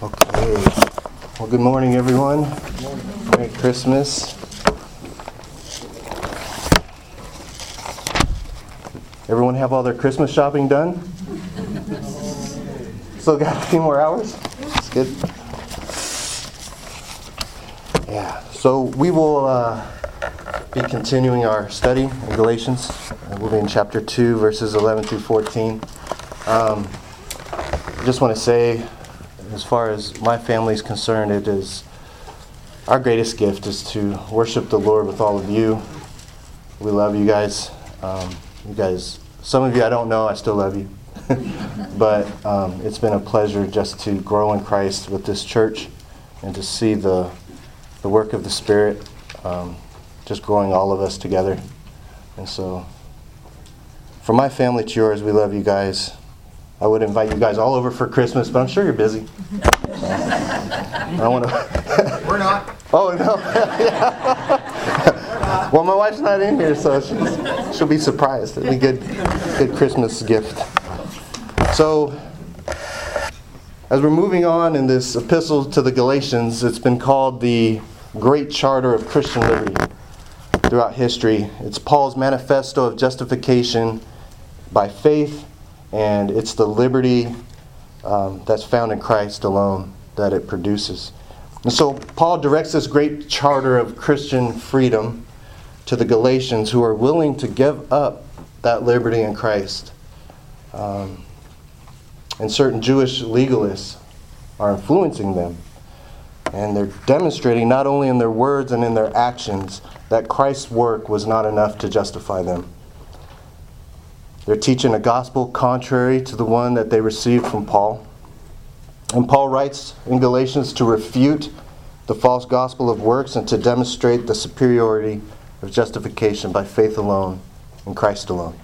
Okay. Well, good morning, everyone. Merry Christmas. Everyone have all their Christmas shopping done? Still got a few more hours? That's good. Yeah. So we will uh, be continuing our study in Galatians. We'll be in chapter 2, verses 11 through 14. Um, I just want to say, as far as my family is concerned, it is our greatest gift is to worship the Lord with all of you. We love you guys. Um, you guys, some of you I don't know, I still love you. but um, it's been a pleasure just to grow in Christ with this church and to see the, the work of the Spirit um, just growing all of us together. And so, from my family to yours, we love you guys. I would invite you guys all over for Christmas, but I'm sure you're busy. I want to. We're not. Oh no. well, my wife's not in here, so she's, she'll be surprised. It'll be a good, good Christmas gift. So, as we're moving on in this epistle to the Galatians, it's been called the Great Charter of Christian Liberty throughout history. It's Paul's manifesto of justification by faith, and it's the liberty um, that's found in Christ alone that it produces. And so Paul directs this great charter of Christian freedom to the Galatians who are willing to give up that liberty in Christ. Um, and certain Jewish legalists are influencing them. And they're demonstrating, not only in their words and in their actions, that Christ's work was not enough to justify them. They're teaching a gospel contrary to the one that they received from Paul. And Paul writes in Galatians to refute the false gospel of works and to demonstrate the superiority of justification by faith alone in Christ alone.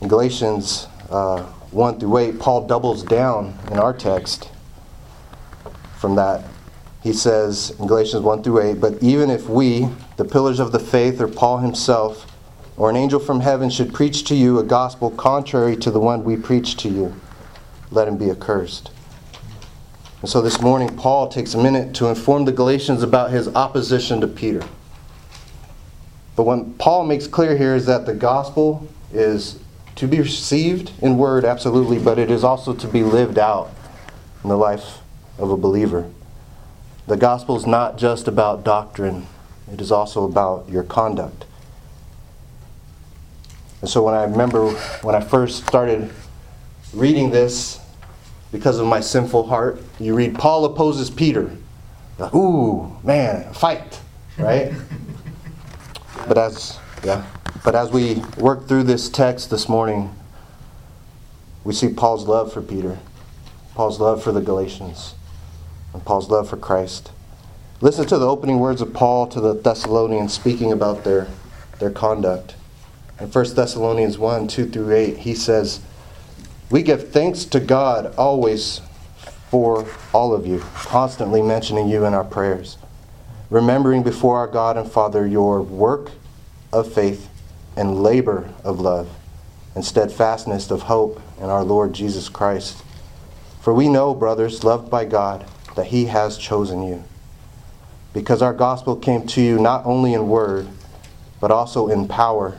In Galatians uh, 1 through 8, Paul doubles down in our text from that. He says in Galatians 1 through 8, But even if we, the pillars of the faith, or Paul himself, or an angel from heaven should preach to you a gospel contrary to the one we preach to you, let him be accursed. And so this morning, Paul takes a minute to inform the Galatians about his opposition to Peter. But what Paul makes clear here is that the gospel is to be received in word, absolutely, but it is also to be lived out in the life of a believer. The gospel is not just about doctrine, it is also about your conduct. And so when I remember when I first started reading this, because of my sinful heart, you read Paul opposes Peter. Like, Ooh, man, fight, right? but as yeah, but as we work through this text this morning, we see Paul's love for Peter, Paul's love for the Galatians, and Paul's love for Christ. Listen to the opening words of Paul to the Thessalonians speaking about their, their conduct. In 1 Thessalonians 1 2 through 8, he says, We give thanks to God always for all of you, constantly mentioning you in our prayers, remembering before our God and Father your work of faith and labor of love and steadfastness of hope in our Lord Jesus Christ. For we know, brothers, loved by God, that He has chosen you. Because our gospel came to you not only in word, but also in power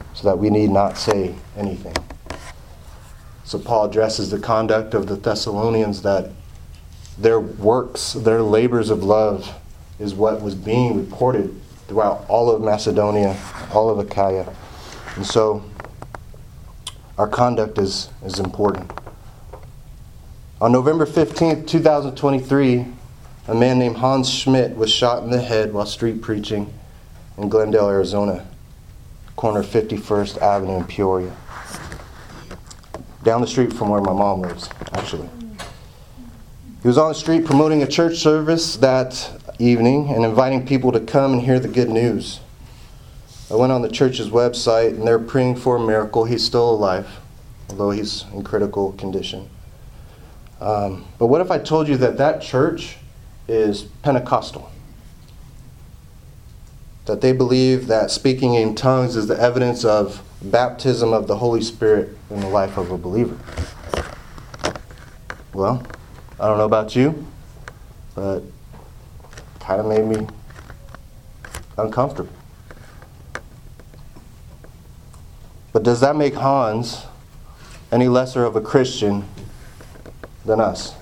so that we need not say anything. So Paul addresses the conduct of the Thessalonians that their works, their labors of love, is what was being reported throughout all of Macedonia, all of Achaia. And so our conduct is, is important. On November 15th, 2023, a man named Hans Schmidt was shot in the head while street preaching in Glendale, Arizona, corner 51st Avenue in Peoria. Down the street from where my mom lives, actually. He was on the street promoting a church service that evening and inviting people to come and hear the good news. I went on the church's website and they're praying for a miracle. He's still alive, although he's in critical condition. Um, but what if I told you that that church is Pentecostal? That they believe that speaking in tongues is the evidence of baptism of the Holy Spirit in the life of a believer. Well, I don't know about you, but kind of made me uncomfortable. But does that make Hans any lesser of a Christian than us?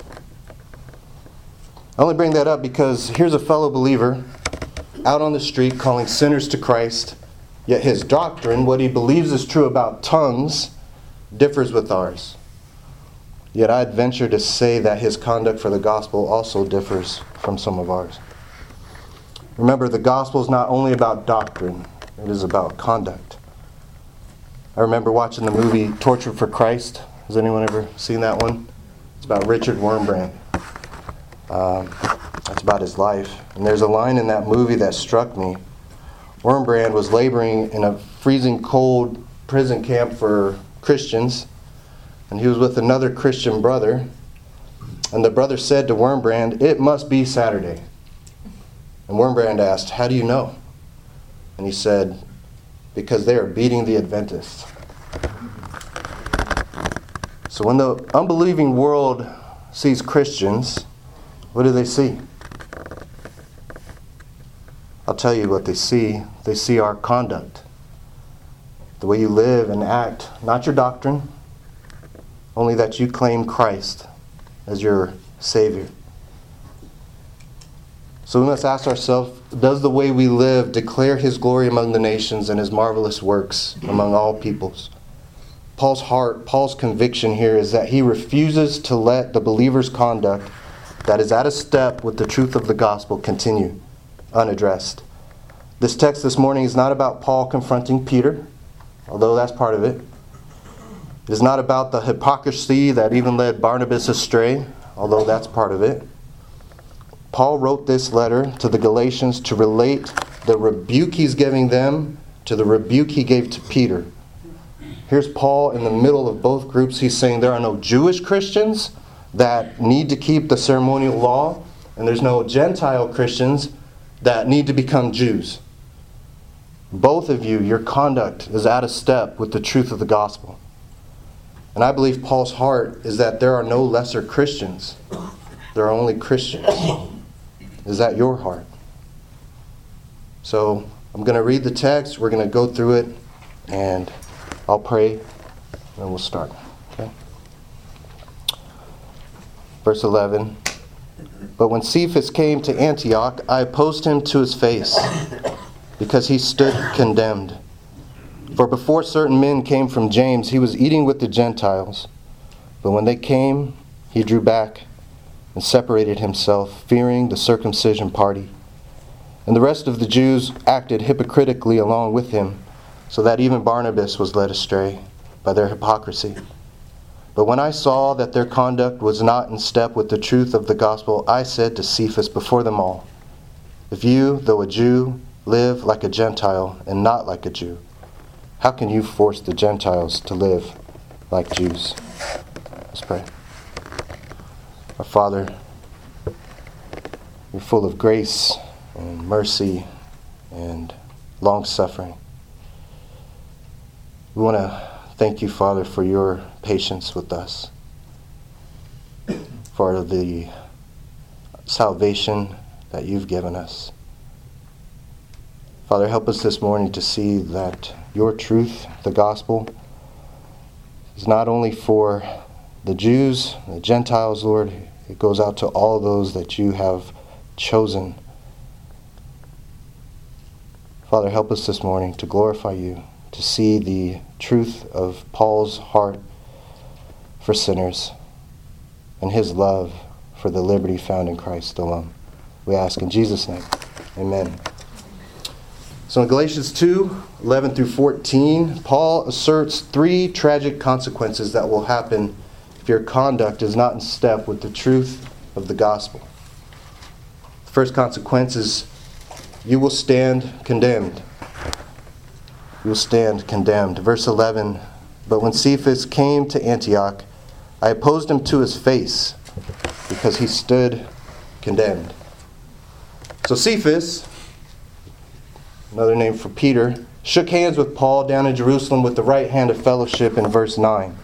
I only bring that up because here's a fellow believer out on the street calling sinners to Christ, yet his doctrine, what he believes is true about tongues, differs with ours. Yet I'd venture to say that his conduct for the gospel also differs from some of ours. Remember, the gospel is not only about doctrine, it is about conduct. I remember watching the movie Tortured for Christ. Has anyone ever seen that one? It's about Richard Wurmbrand. Um, that's about his life. And there's a line in that movie that struck me. Wurmbrand was laboring in a freezing cold prison camp for Christians and he was with another Christian brother. And the brother said to Wurmbrand, It must be Saturday. And Wurmbrand asked, How do you know? And he said, Because they are beating the Adventists. So when the unbelieving world sees Christians, what do they see? I'll tell you what they see. They see our conduct, the way you live and act, not your doctrine, only that you claim Christ as your Savior. So we must ask ourselves Does the way we live declare His glory among the nations and His marvelous works among all peoples? Paul's heart, Paul's conviction here is that he refuses to let the believer's conduct that is out of step with the truth of the gospel continue unaddressed. This text this morning is not about Paul confronting Peter, although that's part of it. It is not about the hypocrisy that even led Barnabas astray, although that's part of it. Paul wrote this letter to the Galatians to relate the rebuke he's giving them to the rebuke he gave to Peter. Here's Paul in the middle of both groups. He's saying there are no Jewish Christians that need to keep the ceremonial law, and there's no Gentile Christians that need to become Jews. Both of you, your conduct is out of step with the truth of the gospel. And I believe Paul's heart is that there are no lesser Christians, there are only Christians. Is that your heart? So I'm going to read the text, we're going to go through it, and I'll pray, and we'll start. Okay? Verse 11. But when Cephas came to Antioch, I opposed him to his face, because he stood condemned. For before certain men came from James, he was eating with the Gentiles. But when they came, he drew back and separated himself, fearing the circumcision party. And the rest of the Jews acted hypocritically along with him, so that even Barnabas was led astray by their hypocrisy. But when I saw that their conduct was not in step with the truth of the gospel, I said to Cephas before them all, If you, though a Jew, live like a Gentile and not like a Jew, how can you force the Gentiles to live like Jews? Let's pray. Our Father, you're full of grace and mercy and long suffering. We want to thank you, Father, for your patience with us, for the salvation that you've given us. Father, help us this morning to see that your truth, the gospel, is not only for the Jews, the Gentiles, Lord, it goes out to all those that you have chosen. Father, help us this morning to glorify you, to see the truth of Paul's heart for sinners and his love for the liberty found in Christ alone. We ask in Jesus' name. Amen. So in Galatians 2 11 through 14, Paul asserts three tragic consequences that will happen if your conduct is not in step with the truth of the gospel. The first consequence is you will stand condemned. You will stand condemned. Verse 11 But when Cephas came to Antioch, I opposed him to his face because he stood condemned. So Cephas, another name for Peter, shook hands with Paul down in Jerusalem with the right hand of fellowship in verse 9.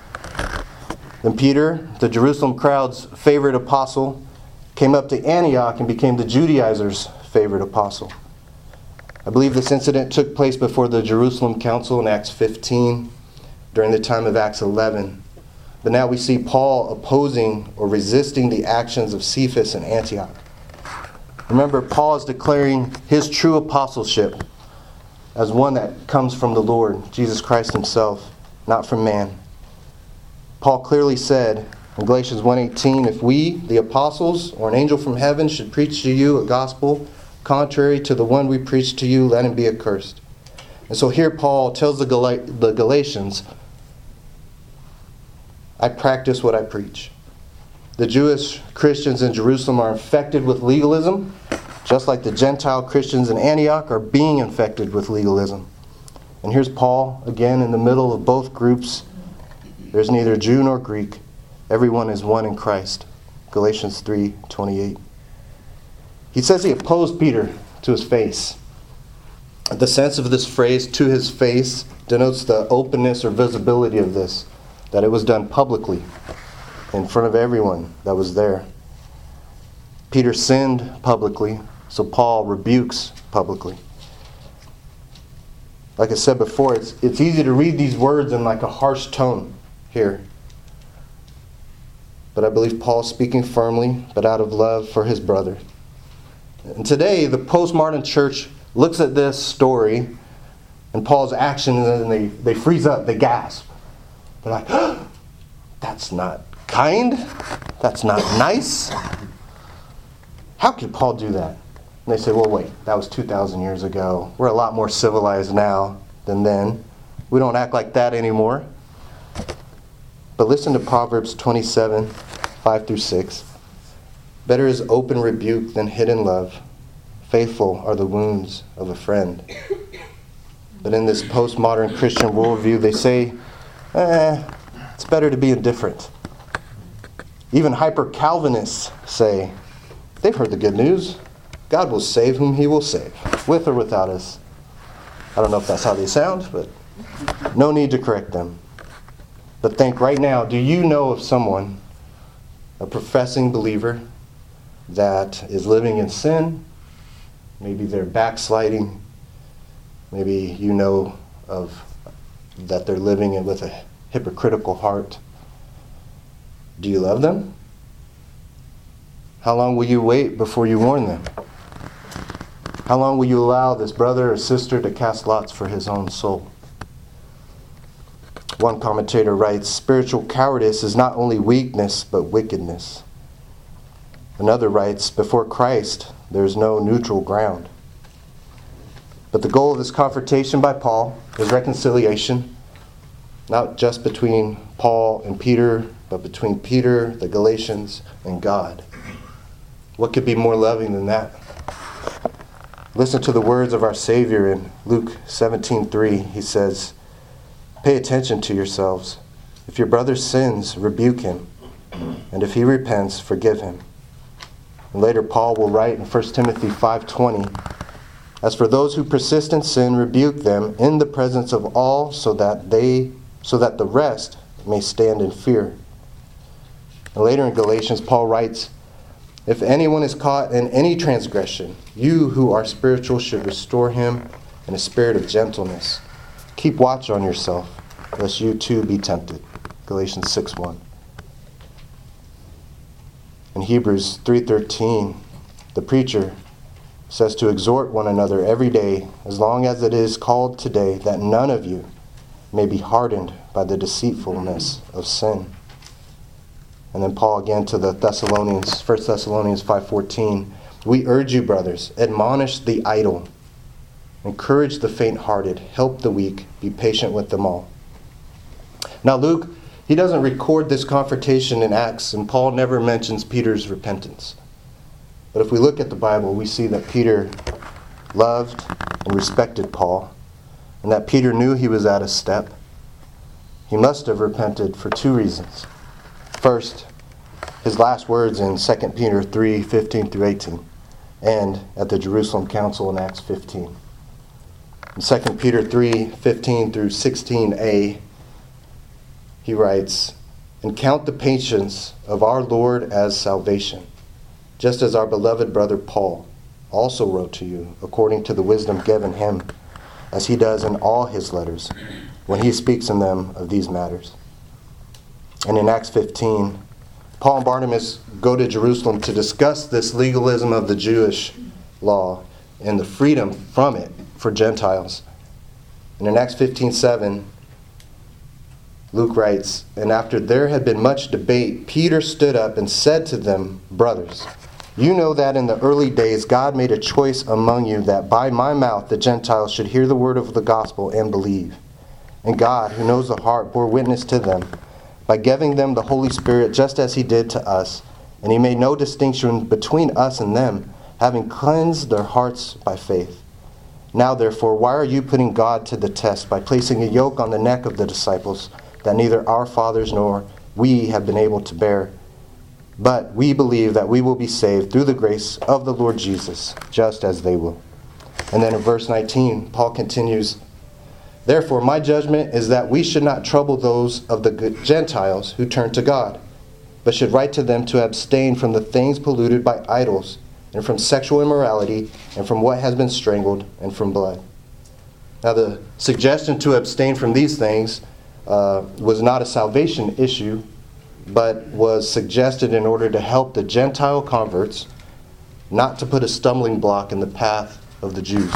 Then Peter, the Jerusalem crowd's favorite apostle, came up to Antioch and became the Judaizers' favorite apostle. I believe this incident took place before the Jerusalem Council in Acts 15, during the time of Acts 11. But now we see Paul opposing or resisting the actions of Cephas in Antioch. Remember, Paul is declaring his true apostleship as one that comes from the Lord, Jesus Christ himself, not from man. Paul clearly said in Galatians 1:18, if we, the apostles, or an angel from heaven should preach to you a gospel contrary to the one we preach to you, let him be accursed. And so here Paul tells the, Gal- the Galatians, I practice what I preach. The Jewish Christians in Jerusalem are infected with legalism, just like the Gentile Christians in Antioch are being infected with legalism. And here's Paul again in the middle of both groups. There's neither Jew nor Greek. Everyone is one in Christ. Galatians 3:28. He says he opposed Peter to his face. The sense of this phrase to his face denotes the openness or visibility of this, that it was done publicly in front of everyone that was there. Peter sinned publicly, so Paul rebukes publicly. Like I said before, it's, it's easy to read these words in like a harsh tone here. But I believe Paul's speaking firmly, but out of love for his brother. And today, the postmodern church looks at this story and Paul's actions and they, they freeze up, they gasp. They're like, that's not kind. That's not nice. How could Paul do that? And they say, well, wait, that was 2,000 years ago. We're a lot more civilized now than then. We don't act like that anymore. But listen to Proverbs 27 5 through 6. Better is open rebuke than hidden love. Faithful are the wounds of a friend. But in this postmodern Christian worldview, they say, eh, it's better to be indifferent. Even hyper Calvinists say, they've heard the good news. God will save whom he will save, with or without us. I don't know if that's how they sound, but no need to correct them. But think right now do you know of someone, a professing believer, that is living in sin? Maybe they're backsliding. Maybe you know of that they're living with a hypocritical heart. Do you love them? How long will you wait before you warn them? How long will you allow this brother or sister to cast lots for his own soul? One commentator writes Spiritual cowardice is not only weakness, but wickedness. Another writes Before Christ, there is no neutral ground. But the goal of this confrontation by Paul is reconciliation, not just between Paul and Peter, but between Peter, the Galatians, and God. What could be more loving than that? Listen to the words of our Savior in Luke 17:3. He says, "Pay attention to yourselves. If your brother sins, rebuke him, and if he repents, forgive him." Later Paul will write in 1 Timothy 5:20, "As for those who persist in sin, rebuke them in the presence of all so that they so that the rest may stand in fear." And later in Galatians Paul writes, if anyone is caught in any transgression, you who are spiritual should restore him in a spirit of gentleness. Keep watch on yourself, lest you too be tempted. Galatians 6 1. In Hebrews 3:13, the preacher says to exhort one another every day, as long as it is called today, that none of you may be hardened by the deceitfulness of sin. And then Paul again to the Thessalonians, 1 Thessalonians 5:14, "We urge you, brothers, admonish the idle, encourage the faint-hearted, help the weak, be patient with them all." Now Luke He doesn't record this confrontation in Acts, and Paul never mentions Peter's repentance. But if we look at the Bible, we see that Peter loved and respected Paul, and that Peter knew he was out of step. He must have repented for two reasons. First, his last words in 2 Peter 3 15 through 18, and at the Jerusalem Council in Acts 15. In 2 Peter 3 15 through 16a, he writes, And count the patience of our Lord as salvation, just as our beloved brother Paul also wrote to you, according to the wisdom given him, as he does in all his letters, when he speaks in them of these matters. And in Acts 15, Paul and Barnabas go to Jerusalem to discuss this legalism of the Jewish law and the freedom from it for Gentiles. And in Acts 15 7, Luke writes, And after there had been much debate, Peter stood up and said to them, Brothers, you know that in the early days God made a choice among you that by my mouth the Gentiles should hear the word of the gospel and believe. And God, who knows the heart, bore witness to them by giving them the Holy Spirit just as he did to us. And he made no distinction between us and them, having cleansed their hearts by faith. Now, therefore, why are you putting God to the test by placing a yoke on the neck of the disciples that neither our fathers nor we have been able to bear? But we believe that we will be saved through the grace of the Lord Jesus, just as they will. And then in verse 19, Paul continues Therefore, my judgment is that we should not trouble those of the Gentiles who turn to God, but should write to them to abstain from the things polluted by idols, and from sexual immorality, and from what has been strangled, and from blood. Now, the suggestion to abstain from these things uh, was not a salvation issue, but was suggested in order to help the Gentile converts not to put a stumbling block in the path of the Jews.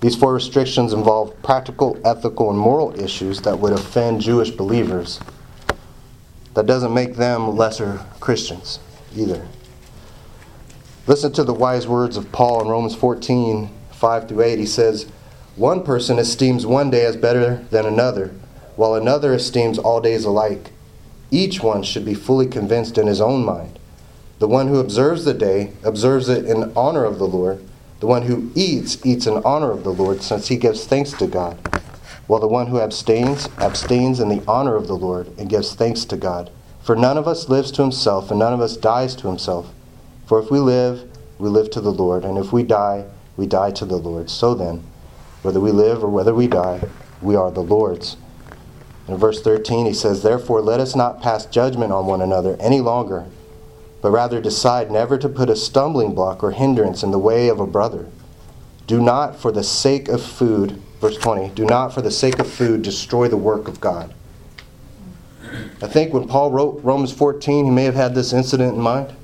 These four restrictions involve practical, ethical, and moral issues that would offend Jewish believers. That doesn't make them lesser Christians either. Listen to the wise words of Paul in Romans 14 5 through 8. He says, One person esteems one day as better than another, while another esteems all days alike. Each one should be fully convinced in his own mind. The one who observes the day observes it in honor of the Lord. The one who eats eats in honor of the Lord, since he gives thanks to God. While the one who abstains abstains in the honor of the Lord and gives thanks to God. For none of us lives to himself, and none of us dies to himself. For if we live, we live to the Lord, and if we die, we die to the Lord. So then, whether we live or whether we die, we are the Lord's. In verse 13, he says, Therefore, let us not pass judgment on one another any longer, but rather decide never to put a stumbling block or hindrance in the way of a brother. Do not, for the sake of food, verse 20, do not, for the sake of food, destroy the work of God. I think when Paul wrote Romans 14, he may have had this incident in mind.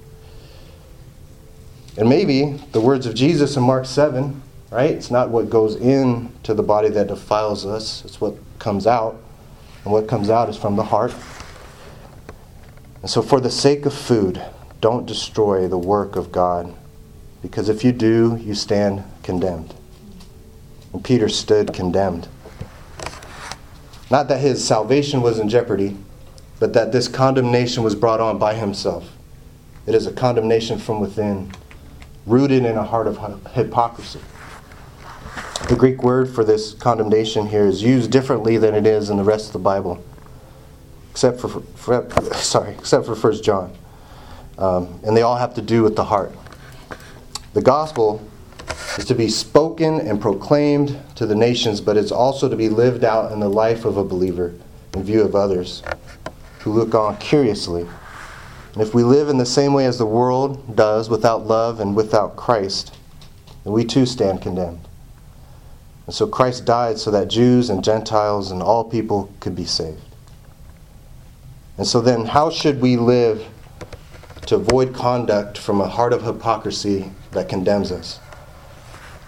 And maybe the words of Jesus in Mark 7, right? It's not what goes into the body that defiles us, it's what comes out. And what comes out is from the heart. And so, for the sake of food, don't destroy the work of God, because if you do, you stand condemned. And Peter stood condemned. Not that his salvation was in jeopardy, but that this condemnation was brought on by himself. It is a condemnation from within, rooted in a heart of hypocrisy. The Greek word for this condemnation here is used differently than it is in the rest of the Bible, except for, for sorry, except for First John, um, and they all have to do with the heart. The gospel is to be spoken and proclaimed to the nations, but it's also to be lived out in the life of a believer in view of others who look on curiously. And if we live in the same way as the world does, without love and without Christ, then we too stand condemned. And so Christ died so that Jews and Gentiles and all people could be saved. And so then, how should we live to avoid conduct from a heart of hypocrisy that condemns us?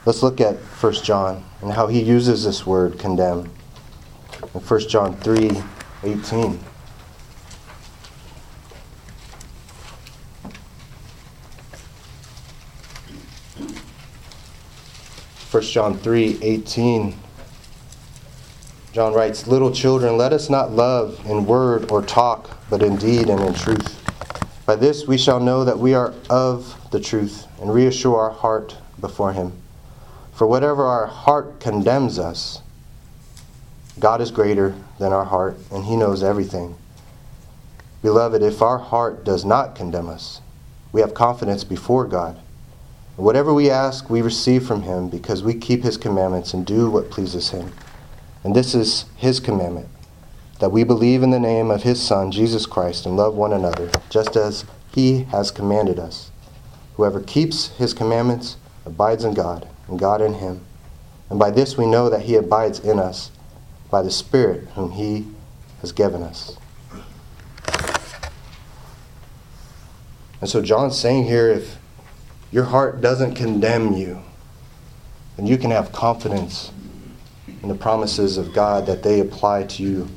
Let's look at 1 John and how he uses this word condemn. In 1 John 3 18. 1 John 3 18. John writes, Little children, let us not love in word or talk, but in deed and in truth. By this we shall know that we are of the truth and reassure our heart before Him. For whatever our heart condemns us, God is greater than our heart, and He knows everything. Beloved, if our heart does not condemn us, we have confidence before God. Whatever we ask, we receive from Him because we keep His commandments and do what pleases Him. And this is His commandment that we believe in the name of His Son, Jesus Christ, and love one another, just as He has commanded us. Whoever keeps His commandments abides in God, and God in Him. And by this we know that He abides in us, by the Spirit whom He has given us. And so John's saying here if your heart doesn't condemn you, then you can have confidence in the promises of God that they apply to you.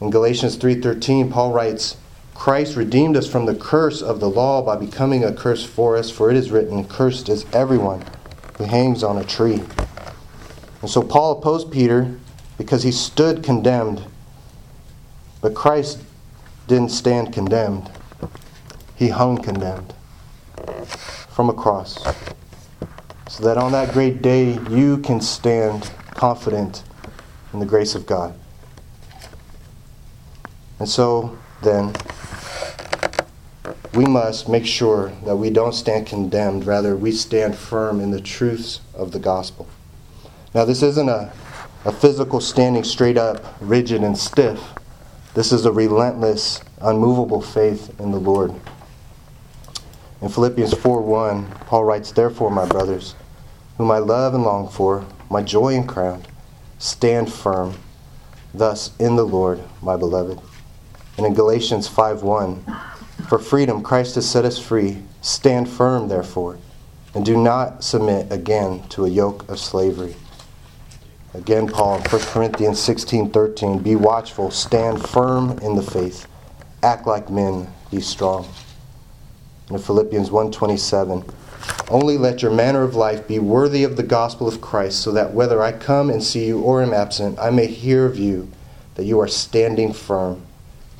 In Galatians 3:13, Paul writes, Christ redeemed us from the curse of the law by becoming a curse for us, for it is written, cursed is everyone who hangs on a tree. And so Paul opposed Peter because he stood condemned. But Christ didn't stand condemned. He hung condemned from a cross. So that on that great day you can stand confident in the grace of God. And so then, we must make sure that we don't stand condemned, rather, we stand firm in the truths of the gospel. Now, this isn't a, a physical standing straight up, rigid, and stiff. This is a relentless, unmovable faith in the Lord. In Philippians 4:1, Paul writes, Therefore, my brothers, whom I love and long for, my joy and crown, stand firm, thus in the Lord, my beloved. And in Galatians 5:1, For freedom Christ has set us free. Stand firm, therefore, and do not submit again to a yoke of slavery. Again, Paul in 1 Corinthians 16:13, Be watchful, stand firm in the faith, act like men, be strong in Philippians 1:27, only let your manner of life be worthy of the gospel of Christ, so that whether I come and see you or am absent, I may hear of you that you are standing firm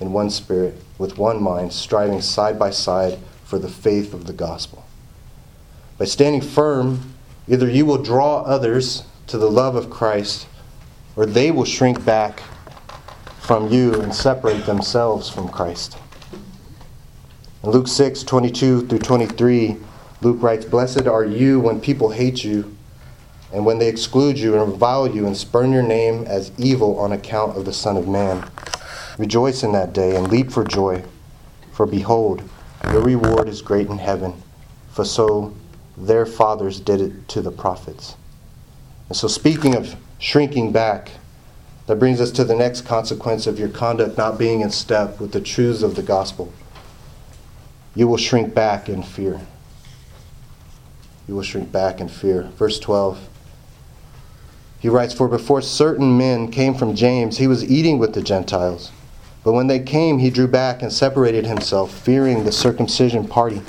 in one spirit, with one mind, striving side by side for the faith of the gospel. By standing firm, either you will draw others to the love of Christ, or they will shrink back from you and separate themselves from Christ. Luke 6, 22 through 23, Luke writes, Blessed are you when people hate you, and when they exclude you and revile you and spurn your name as evil on account of the Son of Man. Rejoice in that day and leap for joy, for behold, your reward is great in heaven, for so their fathers did it to the prophets. And so, speaking of shrinking back, that brings us to the next consequence of your conduct not being in step with the truths of the gospel you will shrink back in fear. You will shrink back in fear. Verse 12. He writes, For before certain men came from James, he was eating with the Gentiles. But when they came, he drew back and separated himself, fearing the circumcision party.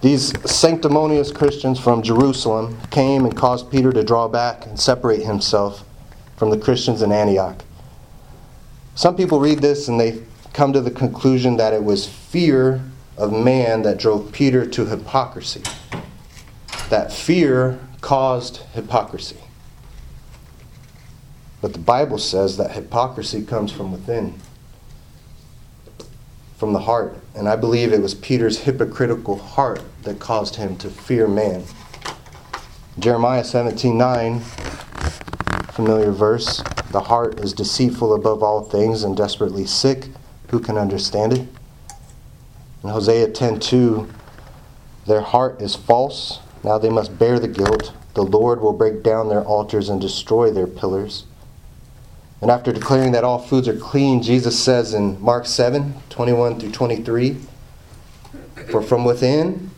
These sanctimonious Christians from Jerusalem came and caused Peter to draw back and separate himself from the Christians in Antioch. Some people read this and they come to the conclusion that it was fear of man that drove Peter to hypocrisy. That fear caused hypocrisy. But the Bible says that hypocrisy comes from within, from the heart. And I believe it was Peter's hypocritical heart that caused him to fear man. Jeremiah 17 9, familiar verse. The heart is deceitful above all things and desperately sick. Who can understand it? In Hosea 10:2, their heart is false. Now they must bear the guilt. The Lord will break down their altars and destroy their pillars. And after declaring that all foods are clean, Jesus says in Mark 7 21 through 23, For from within,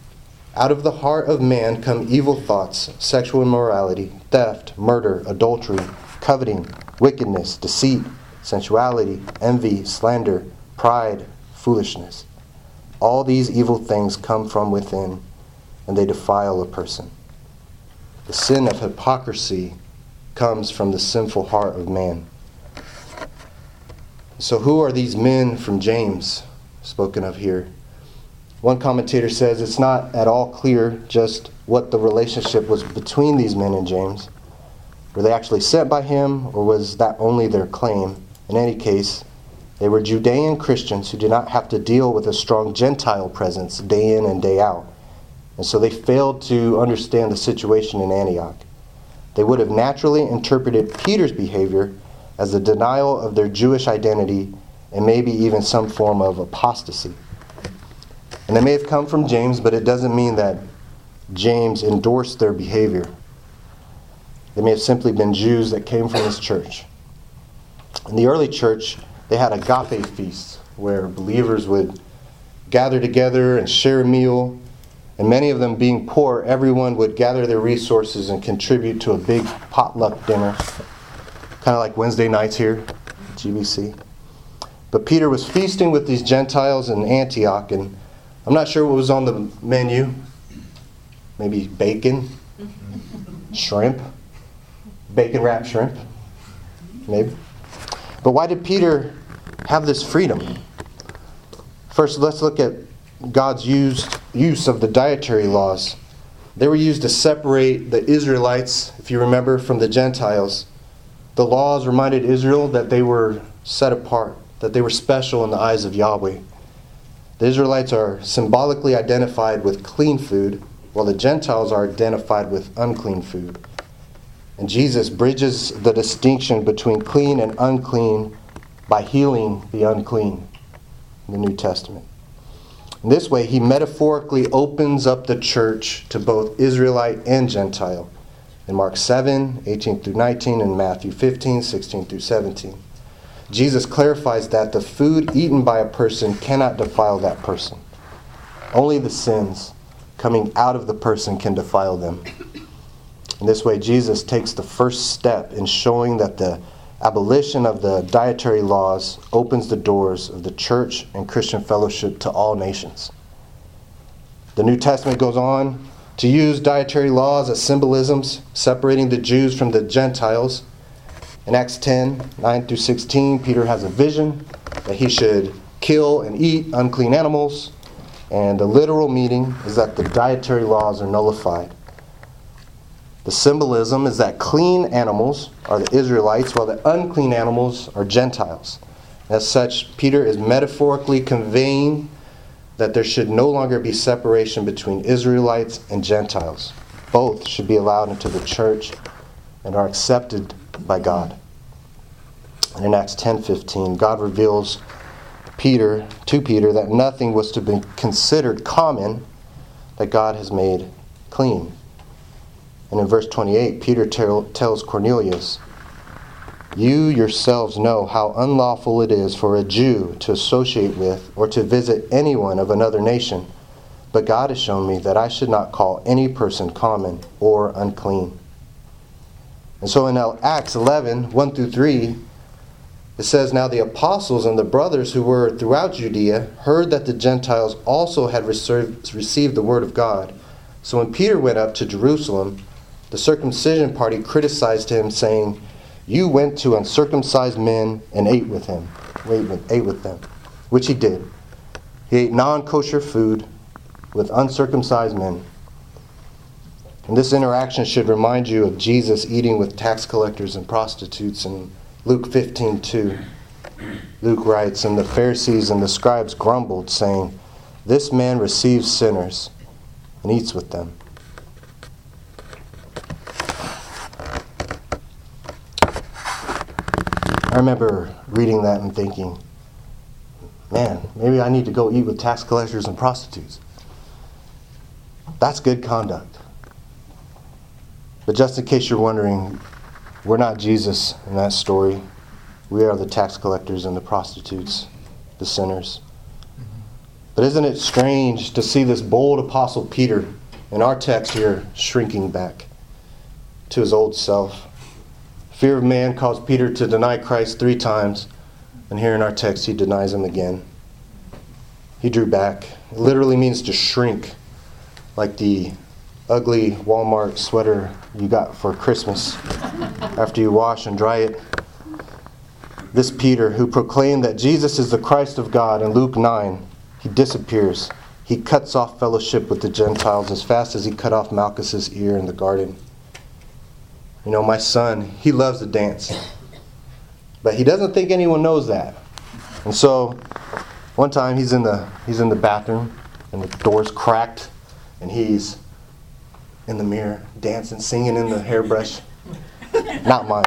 out of the heart of man come evil thoughts, sexual immorality, theft, murder, adultery, coveting, wickedness, deceit, sensuality, envy, slander pride, foolishness. All these evil things come from within, and they defile a person. The sin of hypocrisy comes from the sinful heart of man. So, who are these men from James spoken of here? One commentator says it's not at all clear just what the relationship was between these men and James. Were they actually sent by him, or was that only their claim? In any case, they were Judean Christians who did not have to deal with a strong Gentile presence day in and day out. And so they failed to understand the situation in Antioch. They would have naturally interpreted Peter's behavior as a denial of their Jewish identity and maybe even some form of apostasy. And they may have come from James, but it doesn't mean that James endorsed their behavior. They may have simply been Jews that came from his church. In the early church, they had agape feasts where believers would gather together and share a meal. And many of them being poor, everyone would gather their resources and contribute to a big potluck dinner, kind of like Wednesday nights here at GBC. But Peter was feasting with these Gentiles in Antioch, and I'm not sure what was on the menu. Maybe bacon, shrimp, bacon wrapped shrimp, maybe. But why did Peter have this freedom? First, let's look at God's used, use of the dietary laws. They were used to separate the Israelites, if you remember, from the Gentiles. The laws reminded Israel that they were set apart, that they were special in the eyes of Yahweh. The Israelites are symbolically identified with clean food, while the Gentiles are identified with unclean food. And Jesus bridges the distinction between clean and unclean by healing the unclean in the New Testament. In this way, he metaphorically opens up the church to both Israelite and Gentile in Mark 7, 18 through 19, and Matthew 15, 16 through 17. Jesus clarifies that the food eaten by a person cannot defile that person. Only the sins coming out of the person can defile them. In this way, Jesus takes the first step in showing that the abolition of the dietary laws opens the doors of the church and Christian fellowship to all nations. The New Testament goes on to use dietary laws as symbolisms, separating the Jews from the Gentiles. In Acts 10 9 through 16, Peter has a vision that he should kill and eat unclean animals, and the literal meaning is that the dietary laws are nullified. The symbolism is that clean animals are the Israelites, while the unclean animals are Gentiles. As such, Peter is metaphorically conveying that there should no longer be separation between Israelites and Gentiles. Both should be allowed into the church and are accepted by God. And in Acts 10:15, God reveals Peter to Peter that nothing was to be considered common that God has made clean. And in verse 28, Peter tell, tells Cornelius, You yourselves know how unlawful it is for a Jew to associate with or to visit anyone of another nation. But God has shown me that I should not call any person common or unclean. And so in Acts 11, 1 through 3, it says, Now the apostles and the brothers who were throughout Judea heard that the Gentiles also had received the word of God. So when Peter went up to Jerusalem, the circumcision party criticized him, saying, You went to uncircumcised men and ate with him, ate with them, which he did. He ate non kosher food with uncircumcised men. And this interaction should remind you of Jesus eating with tax collectors and prostitutes in Luke 15 2. Luke writes, And the Pharisees and the scribes grumbled, saying, This man receives sinners and eats with them. I remember reading that and thinking, man, maybe I need to go eat with tax collectors and prostitutes. That's good conduct. But just in case you're wondering, we're not Jesus in that story. We are the tax collectors and the prostitutes, the sinners. But isn't it strange to see this bold apostle Peter in our text here shrinking back to his old self? Fear of man caused Peter to deny Christ three times, and here in our text, he denies him again. He drew back. It literally means to shrink, like the ugly Walmart sweater you got for Christmas after you wash and dry it. This Peter, who proclaimed that Jesus is the Christ of God in Luke 9, he disappears. He cuts off fellowship with the Gentiles as fast as he cut off Malchus's ear in the garden. You know, my son, he loves to dance. But he doesn't think anyone knows that. And so one time he's in the he's in the bathroom and the door's cracked and he's in the mirror dancing, singing in the hairbrush. Not mine.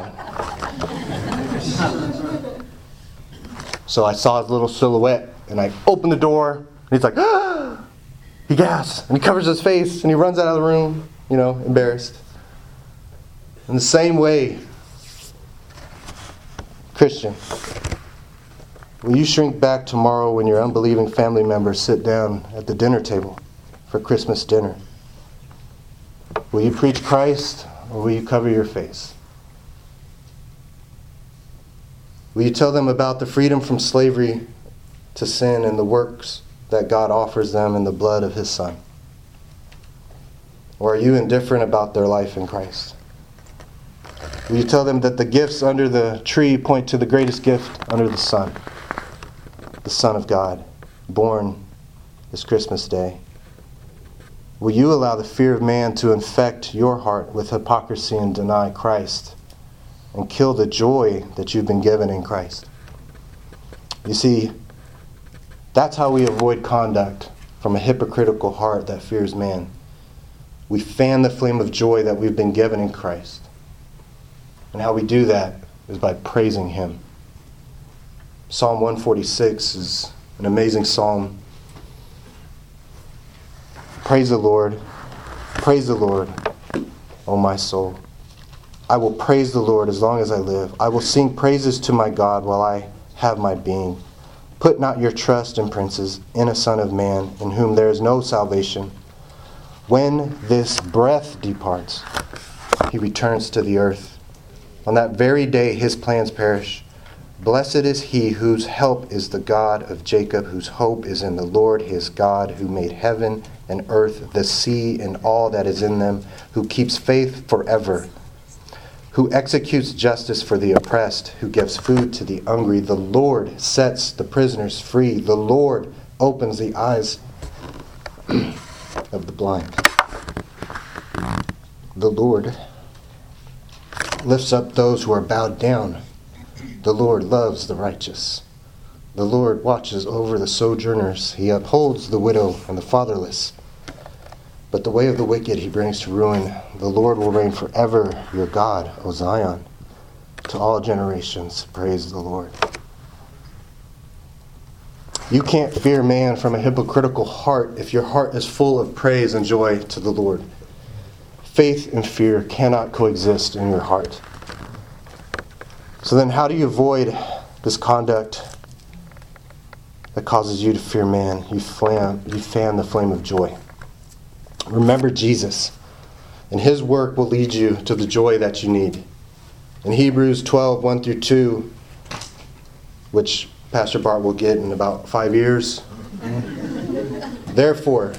So I saw his little silhouette and I opened the door and he's like, ah! he gasps and he covers his face and he runs out of the room, you know, embarrassed. In the same way, Christian, will you shrink back tomorrow when your unbelieving family members sit down at the dinner table for Christmas dinner? Will you preach Christ or will you cover your face? Will you tell them about the freedom from slavery to sin and the works that God offers them in the blood of His Son? Or are you indifferent about their life in Christ? Will you tell them that the gifts under the tree point to the greatest gift under the sun? The Son of God, born this Christmas day. Will you allow the fear of man to infect your heart with hypocrisy and deny Christ and kill the joy that you've been given in Christ? You see, that's how we avoid conduct from a hypocritical heart that fears man. We fan the flame of joy that we've been given in Christ. And how we do that is by praising Him. Psalm 146 is an amazing psalm. Praise the Lord. Praise the Lord, O my soul. I will praise the Lord as long as I live. I will sing praises to my God while I have my being. Put not your trust in princes, in a son of man, in whom there is no salvation. When this breath departs, he returns to the earth. On that very day his plans perish. Blessed is he whose help is the God of Jacob, whose hope is in the Lord his God, who made heaven and earth, the sea, and all that is in them, who keeps faith forever, who executes justice for the oppressed, who gives food to the hungry. The Lord sets the prisoners free. The Lord opens the eyes of the blind. The Lord lifts up those who are bowed down. The Lord loves the righteous. The Lord watches over the sojourners. He upholds the widow and the fatherless. But the way of the wicked he brings to ruin. The Lord will reign forever, your God, O Zion. To all generations, praise the Lord. You can't fear man from a hypocritical heart if your heart is full of praise and joy to the Lord. Faith and fear cannot coexist in your heart. So then, how do you avoid this conduct that causes you to fear man? You, flam, you fan the flame of joy. Remember Jesus, and his work will lead you to the joy that you need. In Hebrews 12 1 through 2, which Pastor Bart will get in about five years. Therefore,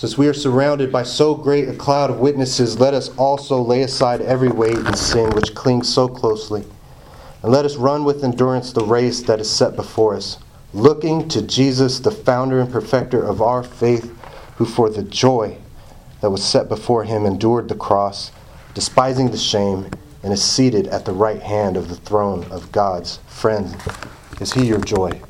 since we are surrounded by so great a cloud of witnesses, let us also lay aside every weight and sin which clings so closely. And let us run with endurance the race that is set before us, looking to Jesus, the founder and perfecter of our faith, who for the joy that was set before him endured the cross, despising the shame, and is seated at the right hand of the throne of God's friend. Is he your joy?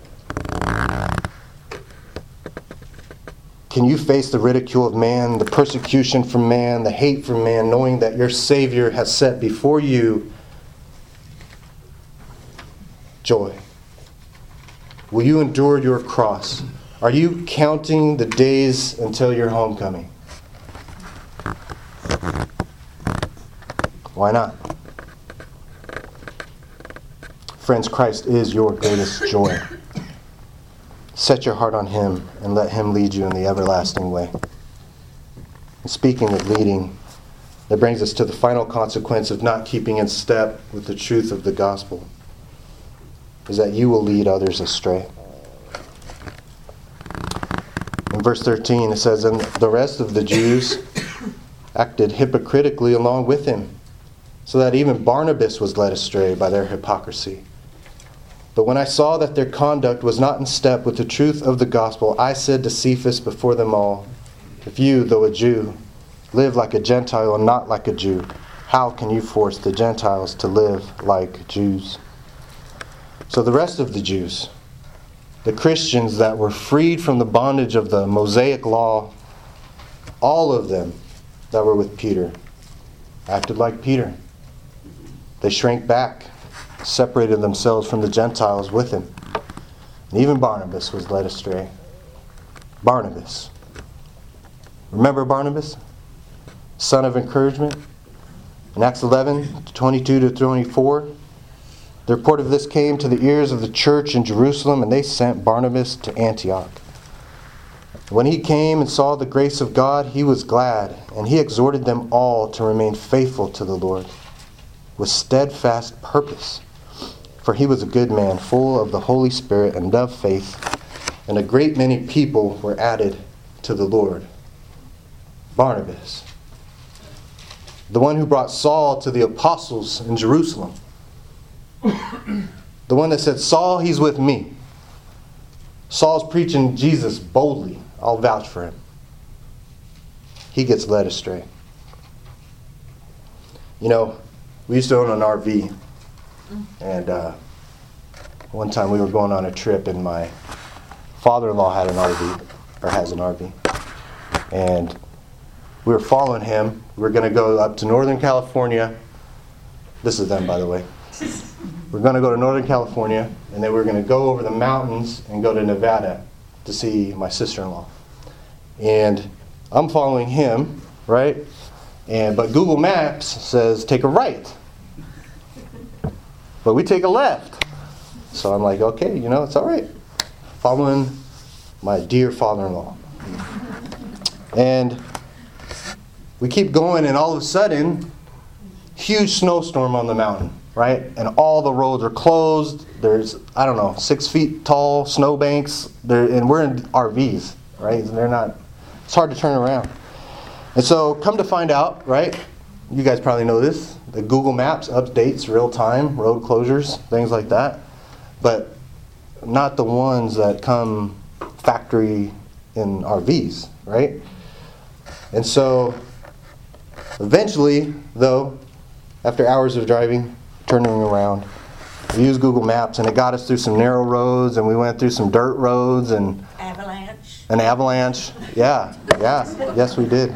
Can you face the ridicule of man, the persecution from man, the hate from man, knowing that your Savior has set before you joy? Will you endure your cross? Are you counting the days until your homecoming? Why not? Friends, Christ is your greatest joy. Set your heart on Him and let Him lead you in the everlasting way. And speaking of leading, that brings us to the final consequence of not keeping in step with the truth of the gospel is that you will lead others astray. In verse 13, it says, And the rest of the Jews acted hypocritically along with him, so that even Barnabas was led astray by their hypocrisy. But when I saw that their conduct was not in step with the truth of the gospel, I said to Cephas before them all, If you, though a Jew, live like a Gentile and not like a Jew, how can you force the Gentiles to live like Jews? So the rest of the Jews, the Christians that were freed from the bondage of the Mosaic law, all of them that were with Peter acted like Peter. They shrank back, separated themselves from the Gentiles with him. And even Barnabas was led astray. Barnabas. Remember Barnabas? Son of encouragement? In Acts 11, 22 to 24, the report of this came to the ears of the church in Jerusalem, and they sent Barnabas to Antioch. When he came and saw the grace of God, he was glad, and he exhorted them all to remain faithful to the Lord with steadfast purpose. For he was a good man, full of the Holy Spirit and of faith, and a great many people were added to the Lord. Barnabas, the one who brought Saul to the apostles in Jerusalem, the one that said, Saul, he's with me. Saul's preaching Jesus boldly. I'll vouch for him. He gets led astray. You know, we used to own an RV, and uh, one time we were going on a trip, and my father-in-law had an RV, or has an RV, and we were following him. We were going to go up to Northern California. This is them, by the way. We're going to go to Northern California, and then we we're going to go over the mountains and go to Nevada to see my sister-in-law. And I'm following him, right? And but Google Maps says take a right. But we take a left. So I'm like, okay, you know, it's all right. Following my dear father-in-law. And we keep going and all of a sudden huge snowstorm on the mountain right? And all the roads are closed. There's, I don't know, six feet tall snowbanks. There, and we're in RVs, right? And they're not, it's hard to turn around. And so, come to find out, right? You guys probably know this. The Google Maps updates real time road closures, things like that. But not the ones that come factory in RVs, right? And so, eventually, though, after hours of driving, turning around. We used Google Maps and it got us through some narrow roads and we went through some dirt roads and avalanche. An avalanche. Yeah, yeah. Yes, we did.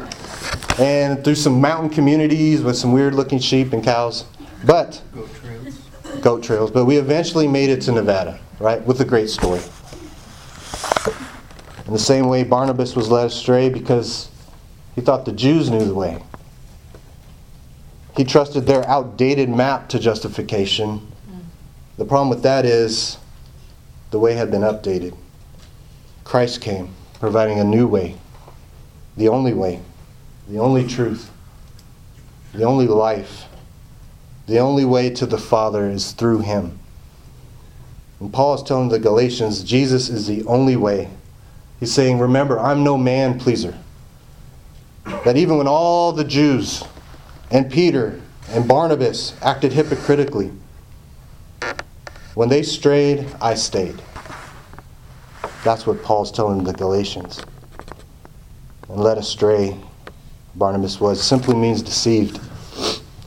And through some mountain communities with some weird looking sheep and cows. But goat trails. Goat trails. But we eventually made it to Nevada, right? With a great story. In the same way Barnabas was led astray because he thought the Jews knew the way. He trusted their outdated map to justification. The problem with that is the way had been updated. Christ came, providing a new way, the only way, the only truth, the only life. The only way to the Father is through him. And Paul is telling the Galatians Jesus is the only way. He's saying, Remember, I'm no man pleaser. That even when all the Jews and Peter and Barnabas acted hypocritically. When they strayed, I stayed. That's what Paul's telling the Galatians. And led astray, Barnabas was, simply means deceived.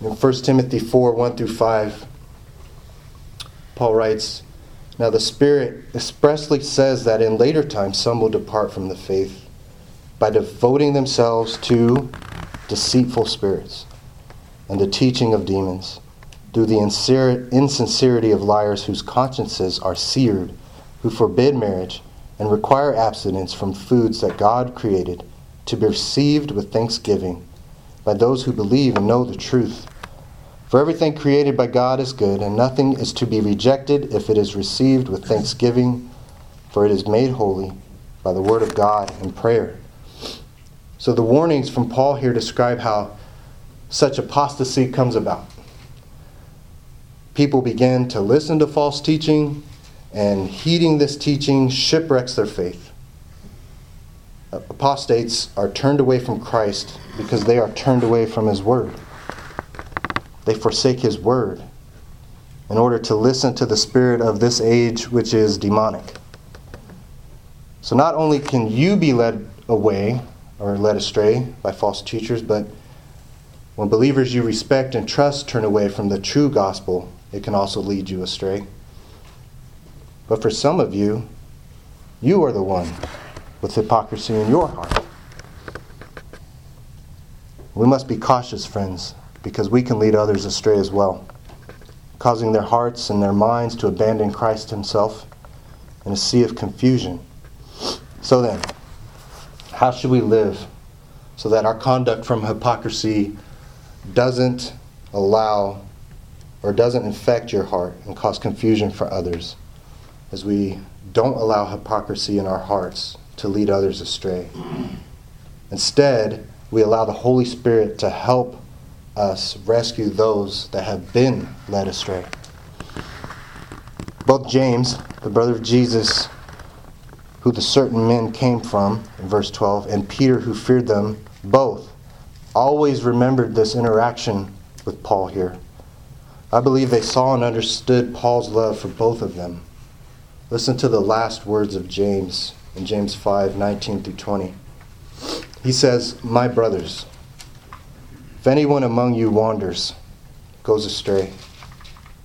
In 1 Timothy 4 1 through 5, Paul writes, Now the Spirit expressly says that in later times some will depart from the faith by devoting themselves to deceitful spirits and the teaching of demons, through the insincerity of liars whose consciences are seared, who forbid marriage and require abstinence from foods that God created to be received with thanksgiving by those who believe and know the truth. For everything created by God is good, and nothing is to be rejected if it is received with thanksgiving, for it is made holy by the word of God and prayer. So the warnings from Paul here describe how such apostasy comes about. People begin to listen to false teaching, and heeding this teaching shipwrecks their faith. Uh, apostates are turned away from Christ because they are turned away from His Word. They forsake His Word in order to listen to the spirit of this age, which is demonic. So not only can you be led away or led astray by false teachers, but when believers you respect and trust turn away from the true gospel, it can also lead you astray. But for some of you, you are the one with hypocrisy in your heart. We must be cautious, friends, because we can lead others astray as well, causing their hearts and their minds to abandon Christ Himself in a sea of confusion. So then, how should we live so that our conduct from hypocrisy doesn't allow or doesn't infect your heart and cause confusion for others? As we don't allow hypocrisy in our hearts to lead others astray. Instead, we allow the Holy Spirit to help us rescue those that have been led astray. Both James, the brother of Jesus, who the certain men came from, in verse 12, and Peter, who feared them, both always remembered this interaction with Paul here. I believe they saw and understood Paul's love for both of them. Listen to the last words of James in James 5 19 through 20. He says, My brothers, if anyone among you wanders, goes astray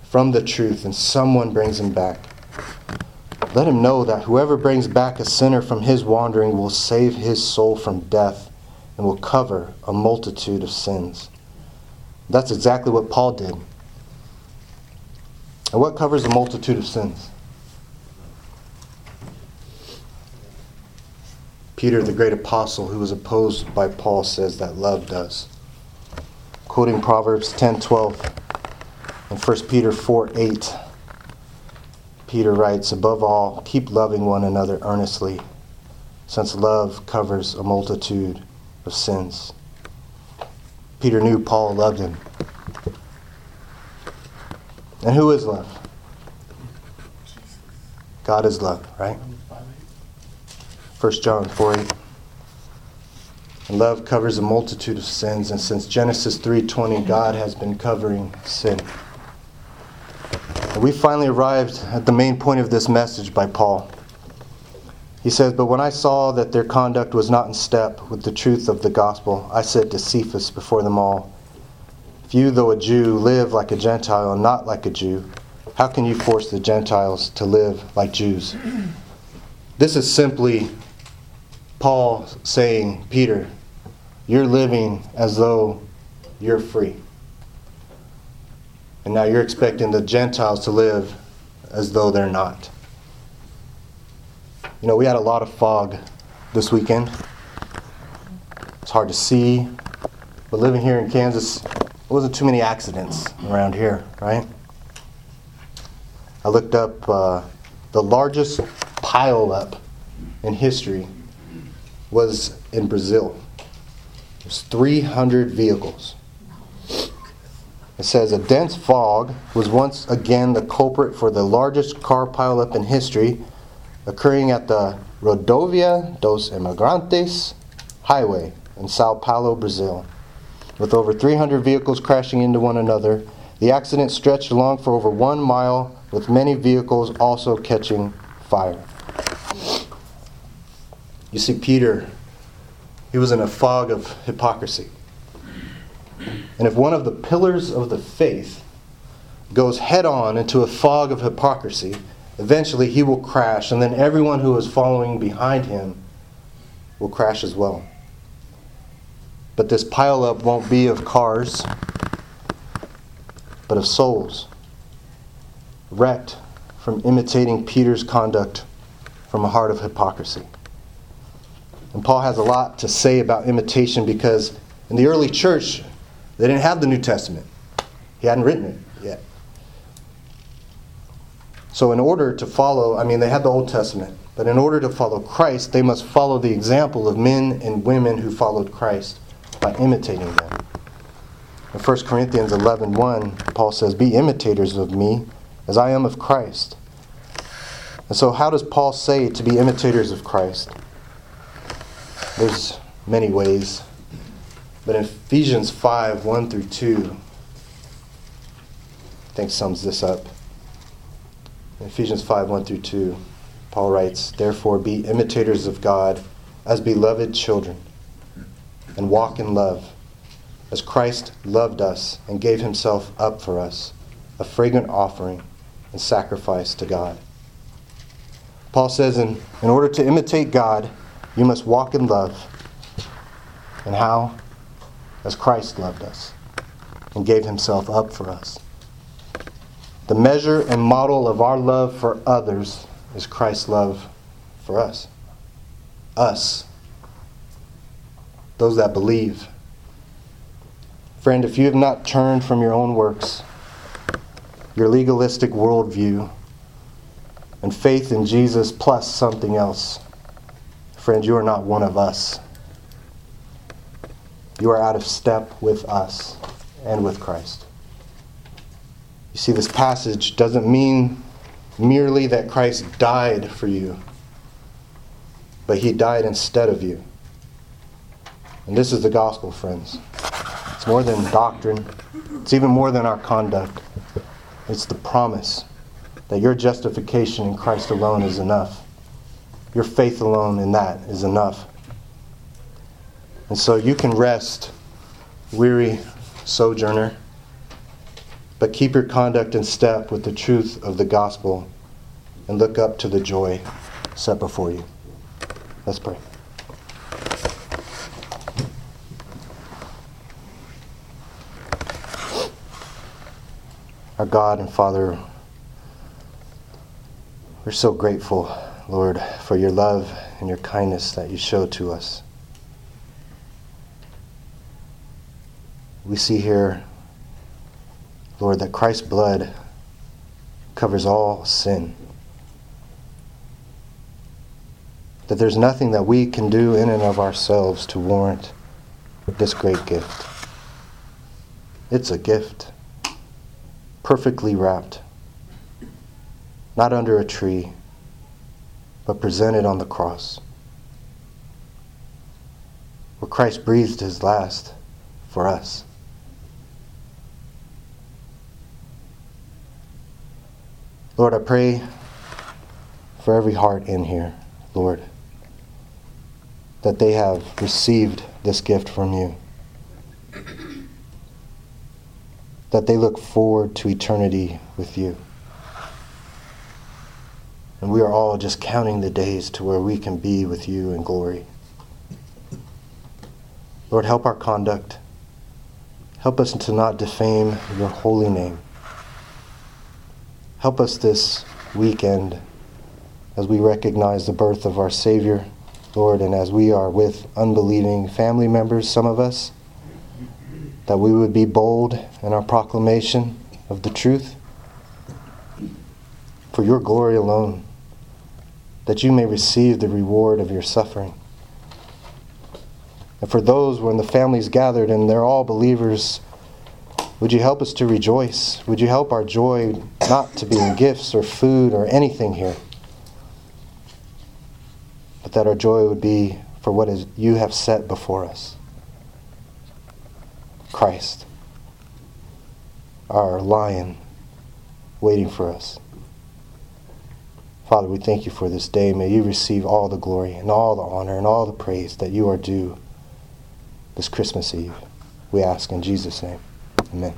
from the truth, and someone brings him back, let him know that whoever brings back a sinner from his wandering will save his soul from death and will cover a multitude of sins. That's exactly what Paul did. And what covers a multitude of sins? Peter, the great apostle who was opposed by Paul, says that love does. Quoting Proverbs 10:12 and 1 Peter 4:8, Peter writes, "Above all, keep loving one another earnestly, since love covers a multitude of sins." Peter knew Paul loved him. And who is love? God is love, right? 1 John 4 8. And love covers a multitude of sins, and since Genesis 3:20, God has been covering sin. And we finally arrived at the main point of this message by Paul. He says, But when I saw that their conduct was not in step with the truth of the gospel, I said to Cephas before them all, If you, though a Jew, live like a Gentile and not like a Jew, how can you force the Gentiles to live like Jews? This is simply Paul saying, Peter, you're living as though you're free. And now you're expecting the Gentiles to live as though they're not. You know, we had a lot of fog this weekend. It's hard to see. But living here in Kansas, there wasn't too many accidents around here, right? I looked up uh, the largest pileup in history was in Brazil. It was 300 vehicles. It says a dense fog was once again the culprit for the largest car pileup in history, occurring at the Rodovia dos Imigrantes highway in Sao Paulo, Brazil. With over 300 vehicles crashing into one another, the accident stretched along for over one mile, with many vehicles also catching fire. You see, Peter, he was in a fog of hypocrisy. And if one of the pillars of the faith goes head on into a fog of hypocrisy, eventually he will crash, and then everyone who is following behind him will crash as well. But this pileup won't be of cars, but of souls, wrecked from imitating Peter's conduct from a heart of hypocrisy. And Paul has a lot to say about imitation because in the early church, they didn't have the New Testament. He hadn't written it yet. So, in order to follow, I mean, they had the Old Testament, but in order to follow Christ, they must follow the example of men and women who followed Christ by imitating them. In 1 Corinthians 11 1, Paul says, Be imitators of me as I am of Christ. And so, how does Paul say to be imitators of Christ? There's many ways. But in Ephesians 5 1 through 2, I think sums this up. In Ephesians 5 1 through 2, Paul writes, Therefore be imitators of God as beloved children, and walk in love, as Christ loved us and gave himself up for us, a fragrant offering and sacrifice to God. Paul says, in, in order to imitate God, you must walk in love. And how? As Christ loved us and gave himself up for us. The measure and model of our love for others is Christ's love for us. Us. Those that believe. Friend, if you have not turned from your own works, your legalistic worldview, and faith in Jesus plus something else, friend, you are not one of us. You are out of step with us and with Christ. You see, this passage doesn't mean merely that Christ died for you, but he died instead of you. And this is the gospel, friends. It's more than doctrine, it's even more than our conduct. It's the promise that your justification in Christ alone is enough. Your faith alone in that is enough. And so you can rest, weary sojourner, but keep your conduct in step with the truth of the gospel and look up to the joy set before you. Let's pray. Our God and Father, we're so grateful, Lord, for your love and your kindness that you show to us. We see here, Lord, that Christ's blood covers all sin. That there's nothing that we can do in and of ourselves to warrant this great gift. It's a gift, perfectly wrapped, not under a tree, but presented on the cross, where Christ breathed his last for us. Lord, I pray for every heart in here, Lord, that they have received this gift from you. That they look forward to eternity with you. And we are all just counting the days to where we can be with you in glory. Lord, help our conduct. Help us to not defame your holy name. Help us this weekend as we recognize the birth of our Savior, Lord, and as we are with unbelieving family members, some of us, that we would be bold in our proclamation of the truth for your glory alone, that you may receive the reward of your suffering. And for those when the families gathered and they're all believers, would you help us to rejoice? Would you help our joy not to be in gifts or food or anything here, but that our joy would be for what is you have set before us Christ, our lion waiting for us. Father, we thank you for this day. May you receive all the glory and all the honor and all the praise that you are due this Christmas Eve. We ask in Jesus' name. Amen.